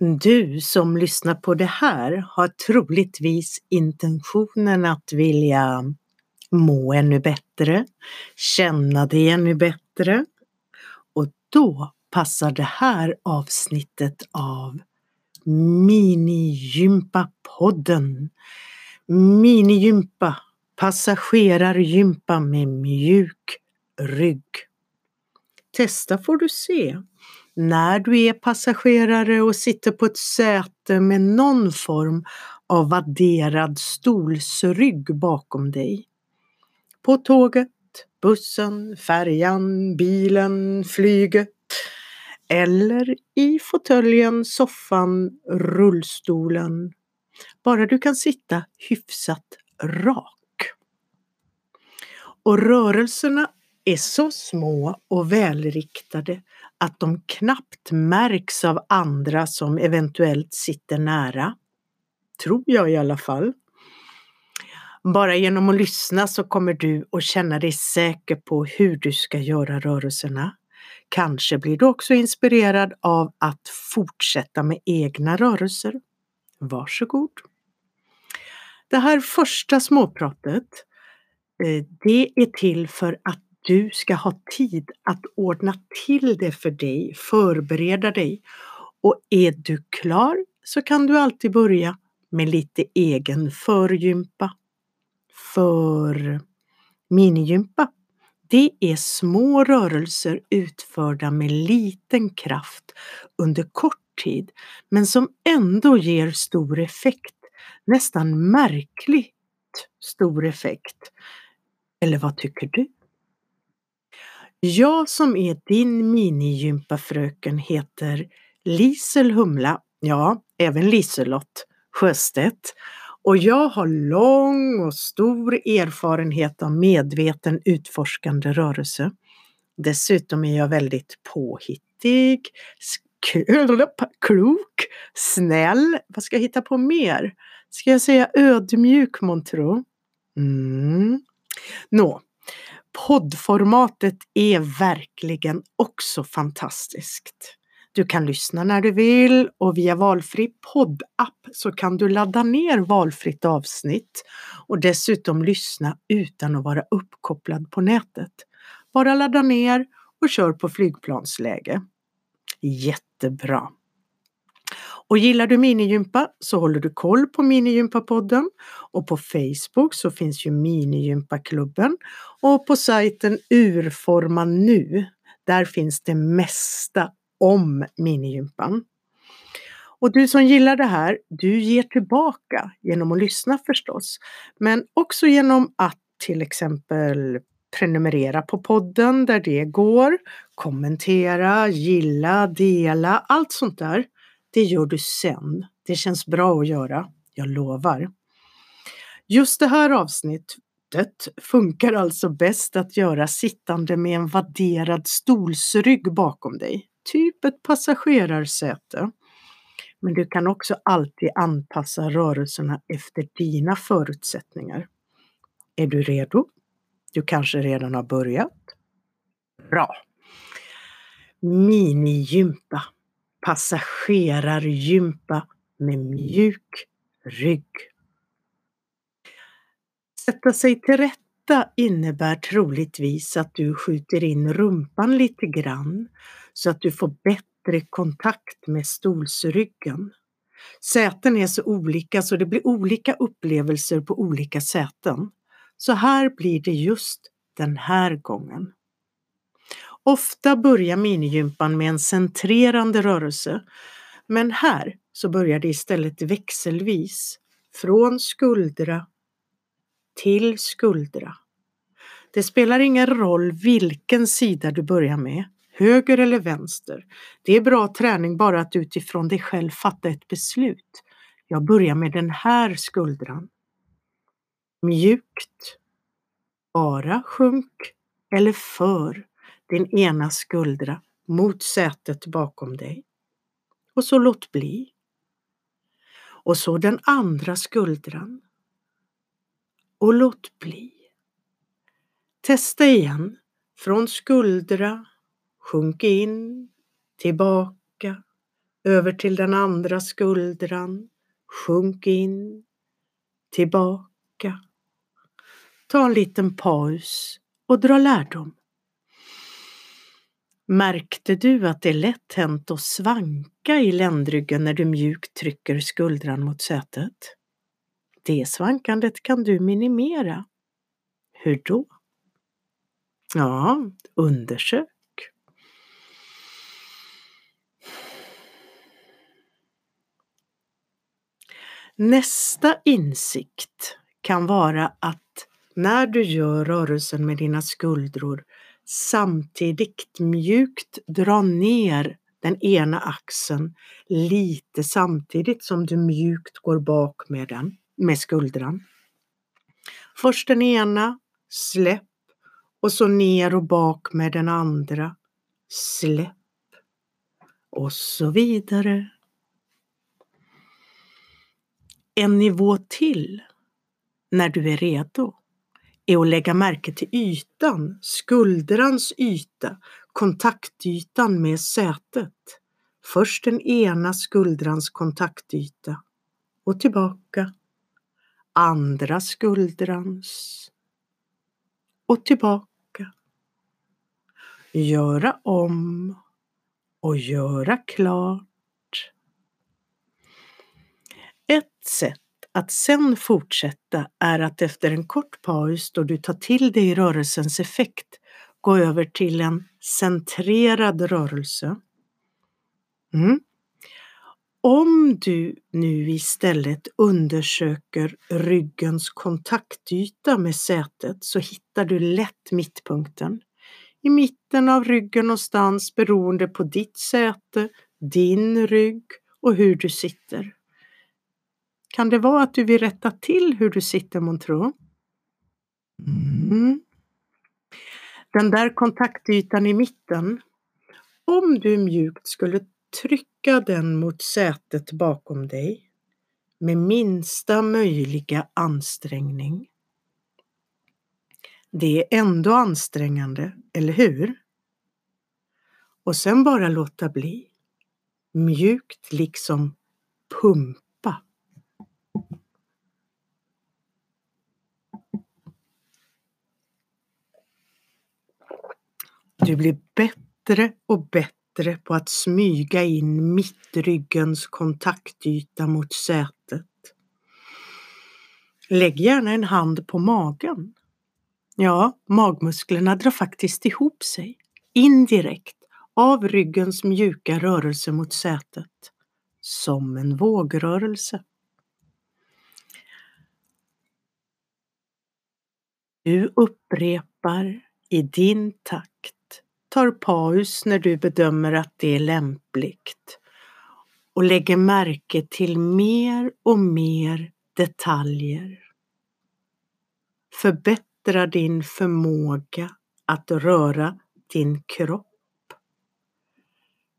Du som lyssnar på det här har troligtvis intentionen att vilja må ännu bättre, känna dig ännu bättre. Och då passar det här avsnittet av Minigympa-podden. Minigympa, passagerargympa med mjuk rygg. Testa får du se när du är passagerare och sitter på ett säte med någon form av vadderad stolsrygg bakom dig. På tåget, bussen, färjan, bilen, flyget eller i fåtöljen, soffan, rullstolen. Bara du kan sitta hyfsat rak. Och rörelserna är så små och välriktade att de knappt märks av andra som eventuellt sitter nära. Tror jag i alla fall. Bara genom att lyssna så kommer du att känna dig säker på hur du ska göra rörelserna. Kanske blir du också inspirerad av att fortsätta med egna rörelser. Varsågod! Det här första småpratet, eh, det är till för att du ska ha tid att ordna till det för dig, förbereda dig. Och är du klar så kan du alltid börja med lite egen förgympa. För minigympa, det är små rörelser utförda med liten kraft under kort tid, men som ändå ger stor effekt. Nästan märkligt stor effekt. Eller vad tycker du? Jag som är din minigympafröken heter Lisel Humla, ja, även Liselott Sjöstedt. Och jag har lång och stor erfarenhet av medveten utforskande rörelse. Dessutom är jag väldigt påhittig, klok, snäll. Vad ska jag hitta på mer? Ska jag säga ödmjuk månntro? Mm. Nå, poddformatet är verkligen också fantastiskt. Du kan lyssna när du vill och via valfri poddapp så kan du ladda ner valfritt avsnitt och dessutom lyssna utan att vara uppkopplad på nätet. Bara ladda ner och kör på flygplansläge. Jättebra! Och gillar du minigympa så håller du koll på Minigympapodden och på Facebook så finns ju Minigympaklubben och på sajten Urforma nu. Där finns det mesta om minigympan. Och du som gillar det här, du ger tillbaka genom att lyssna förstås, men också genom att till exempel prenumerera på podden där det går, kommentera, gilla, dela, allt sånt där. Det gör du sen. Det känns bra att göra, jag lovar. Just det här avsnittet funkar alltså bäst att göra sittande med en vadderad stolsrygg bakom dig, typ ett passagerarsäte. Men du kan också alltid anpassa rörelserna efter dina förutsättningar. Är du redo? Du kanske redan har börjat? Bra! Minigympa passagerargympa med mjuk rygg. Sätta sig till rätta innebär troligtvis att du skjuter in rumpan lite grann så att du får bättre kontakt med stolsryggen. Säten är så olika så det blir olika upplevelser på olika säten. Så här blir det just den här gången. Ofta börjar minigympan med en centrerande rörelse, men här så börjar det istället växelvis från skuldra till skuldra. Det spelar ingen roll vilken sida du börjar med, höger eller vänster. Det är bra träning bara att utifrån dig själv fatta ett beslut. Jag börjar med den här skuldran. Mjukt. Bara sjunk eller för din ena skuldra mot sätet bakom dig. Och så låt bli. Och så den andra skuldran. Och låt bli. Testa igen. Från skuldra, sjunk in, tillbaka, över till den andra skuldran, sjunk in, tillbaka. Ta en liten paus och dra lärdom. Märkte du att det är lätt hänt att svanka i ländryggen när du mjukt trycker skuldran mot sätet? Det svankandet kan du minimera. Hur då? Ja, undersök. Nästa insikt kan vara att när du gör rörelsen med dina skuldror samtidigt mjukt dra ner den ena axeln lite samtidigt som du mjukt går bak med den, med skuldran. Först den ena, släpp och så ner och bak med den andra, släpp och så vidare. En nivå till när du är redo är att lägga märke till ytan, skuldrans yta, kontaktytan med sätet. Först den ena skuldrans kontaktyta och tillbaka. Andra skuldrans och tillbaka. Göra om och göra klart. Ett sätt att sen fortsätta är att efter en kort paus då du tar till dig rörelsens effekt gå över till en centrerad rörelse. Mm. Om du nu istället undersöker ryggens kontaktyta med sätet så hittar du lätt mittpunkten. I mitten av ryggen någonstans beroende på ditt säte, din rygg och hur du sitter. Kan det vara att du vill rätta till hur du sitter månntro? Mm. Den där kontaktytan i mitten. Om du mjukt skulle trycka den mot sätet bakom dig med minsta möjliga ansträngning. Det är ändå ansträngande, eller hur? Och sen bara låta bli. Mjukt liksom pumpa Du blir bättre och bättre på att smyga in mittryggens kontaktyta mot sätet. Lägg gärna en hand på magen. Ja, magmusklerna drar faktiskt ihop sig indirekt av ryggens mjuka rörelse mot sätet. Som en vågrörelse. Du upprepar i din takt tar paus när du bedömer att det är lämpligt och lägger märke till mer och mer detaljer. Förbättra din förmåga att röra din kropp.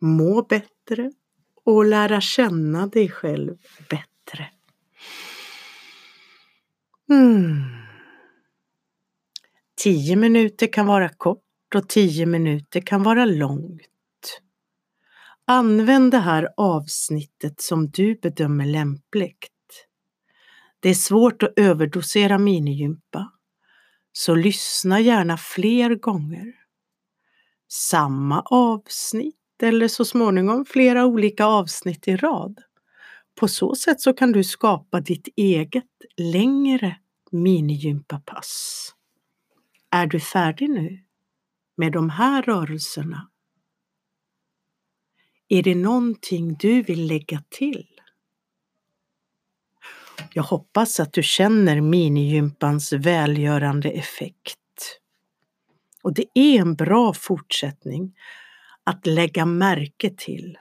Må bättre och lära känna dig själv bättre. Mm. Tio minuter kan vara kort och tio minuter kan vara långt. Använd det här avsnittet som du bedömer lämpligt. Det är svårt att överdosera minigympa, så lyssna gärna fler gånger. Samma avsnitt eller så småningom flera olika avsnitt i rad. På så sätt så kan du skapa ditt eget längre minigympapass. Är du färdig nu? Med de här rörelserna? Är det någonting du vill lägga till? Jag hoppas att du känner minigympans välgörande effekt. Och det är en bra fortsättning att lägga märke till.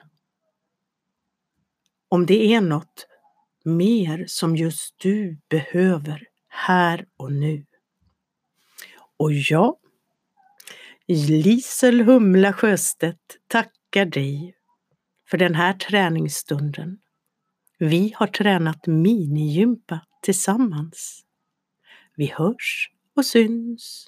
Om det är något mer som just du behöver här och nu. Och ja, Lisel Humla Sjöstedt tackar dig för den här träningsstunden. Vi har tränat minigympa tillsammans. Vi hörs och syns.